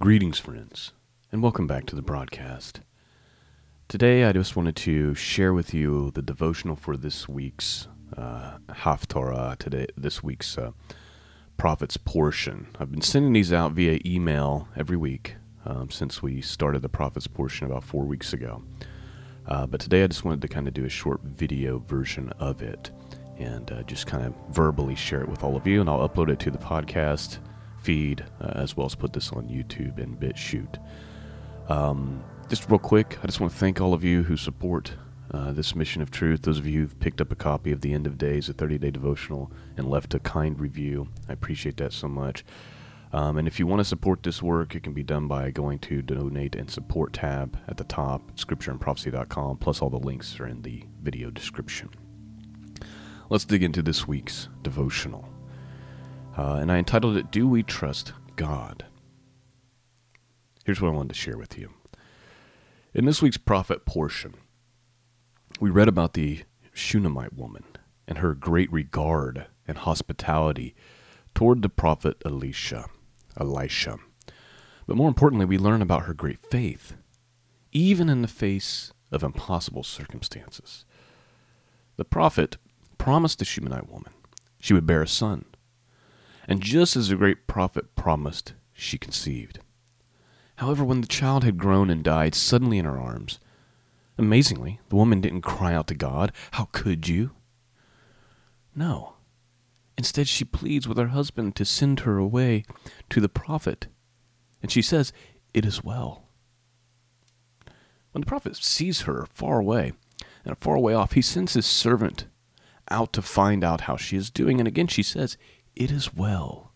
Greetings, friends, and welcome back to the broadcast. Today, I just wanted to share with you the devotional for this week's uh, Haftarah, today, this week's uh, Prophet's portion. I've been sending these out via email every week um, since we started the Prophet's portion about four weeks ago. Uh, but today, I just wanted to kind of do a short video version of it and uh, just kind of verbally share it with all of you, and I'll upload it to the podcast feed, uh, as well as put this on YouTube and BitChute. Um, just real quick, I just want to thank all of you who support uh, this mission of truth. Those of you who've picked up a copy of The End of Days, a 30 day devotional, and left a kind review. I appreciate that so much. Um, and if you want to support this work, it can be done by going to donate and support tab at the top, scriptureandprophecy.com, plus all the links are in the video description. Let's dig into this week's devotional uh, and I entitled it Do We Trust God? Here's what I wanted to share with you. In this week's prophet portion, we read about the Shunammite woman and her great regard and hospitality toward the prophet Elisha, Elisha. But more importantly, we learn about her great faith, even in the face of impossible circumstances. The prophet promised the Shunammite woman she would bear a son, and just as the great prophet promised, she conceived. However, when the child had grown and died suddenly in her arms, amazingly, the woman didn't cry out to God, How could you? No. Instead, she pleads with her husband to send her away to the prophet. And she says, It is well. When the prophet sees her far away, and far away off, he sends his servant out to find out how she is doing. And again, she says, it is well.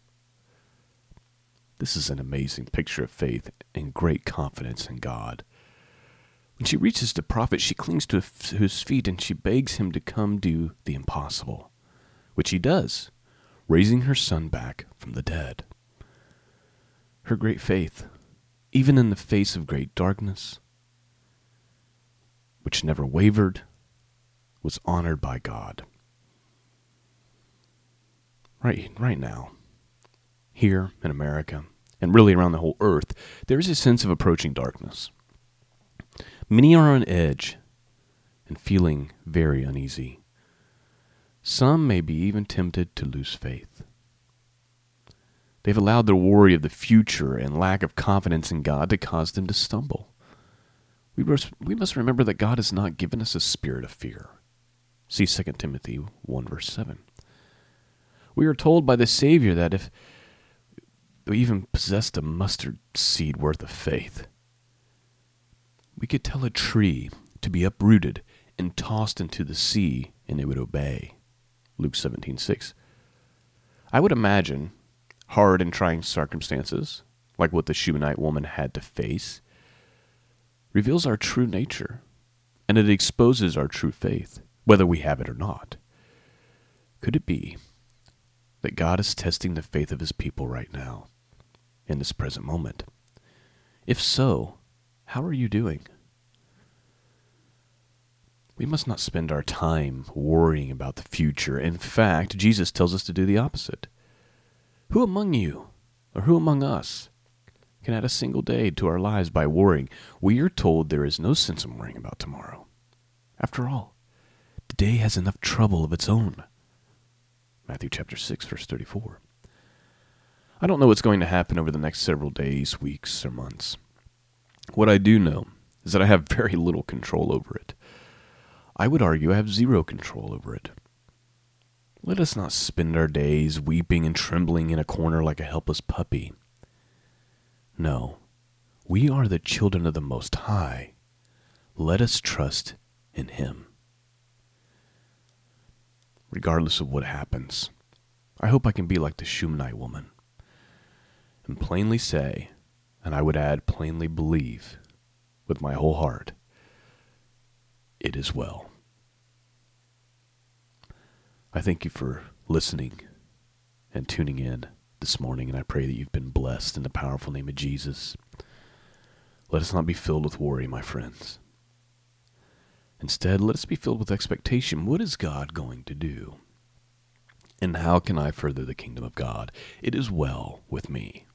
This is an amazing picture of faith and great confidence in God. When she reaches the prophet, she clings to his feet and she begs him to come do the impossible, which he does, raising her son back from the dead. Her great faith, even in the face of great darkness, which never wavered, was honored by God right right now, here in America, and really around the whole earth, there is a sense of approaching darkness. Many are on edge and feeling very uneasy. Some may be even tempted to lose faith. They've allowed their worry of the future and lack of confidence in God to cause them to stumble. We must, we must remember that God has not given us a spirit of fear. See 2 Timothy 1 verse 7. We are told by the Savior that if we even possessed a mustard seed worth of faith, we could tell a tree to be uprooted and tossed into the sea, and it would obey. Luke 17:6. I would imagine hard and trying circumstances, like what the Shunammite woman had to face, reveals our true nature, and it exposes our true faith, whether we have it or not. Could it be that God is testing the faith of his people right now, in this present moment? If so, how are you doing? We must not spend our time worrying about the future. In fact, Jesus tells us to do the opposite. Who among you, or who among us, can add a single day to our lives by worrying? We are told there is no sense in worrying about tomorrow. After all, the day has enough trouble of its own. Matthew chapter 6 verse 34. I don't know what's going to happen over the next several days, weeks, or months. What I do know is that I have very little control over it. I would argue I have zero control over it. Let us not spend our days weeping and trembling in a corner like a helpless puppy. No, we are the children of the Most High. Let us trust in Him regardless of what happens. I hope I can be like the Shunammite woman and plainly say, and I would add plainly believe with my whole heart, it is well. I thank you for listening and tuning in this morning, and I pray that you've been blessed in the powerful name of Jesus. Let us not be filled with worry, my friends. Instead, let us be filled with expectation. What is God going to do? And how can I further the kingdom of God? It is well with me.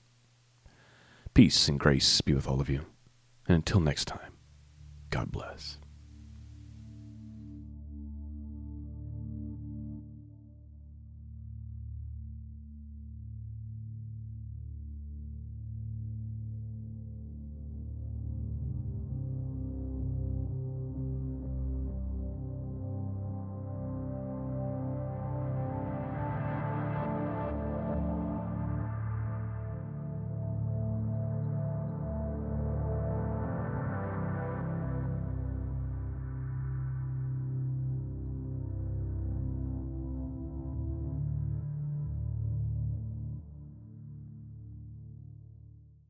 Peace and grace be with all of you. And until next time, God bless.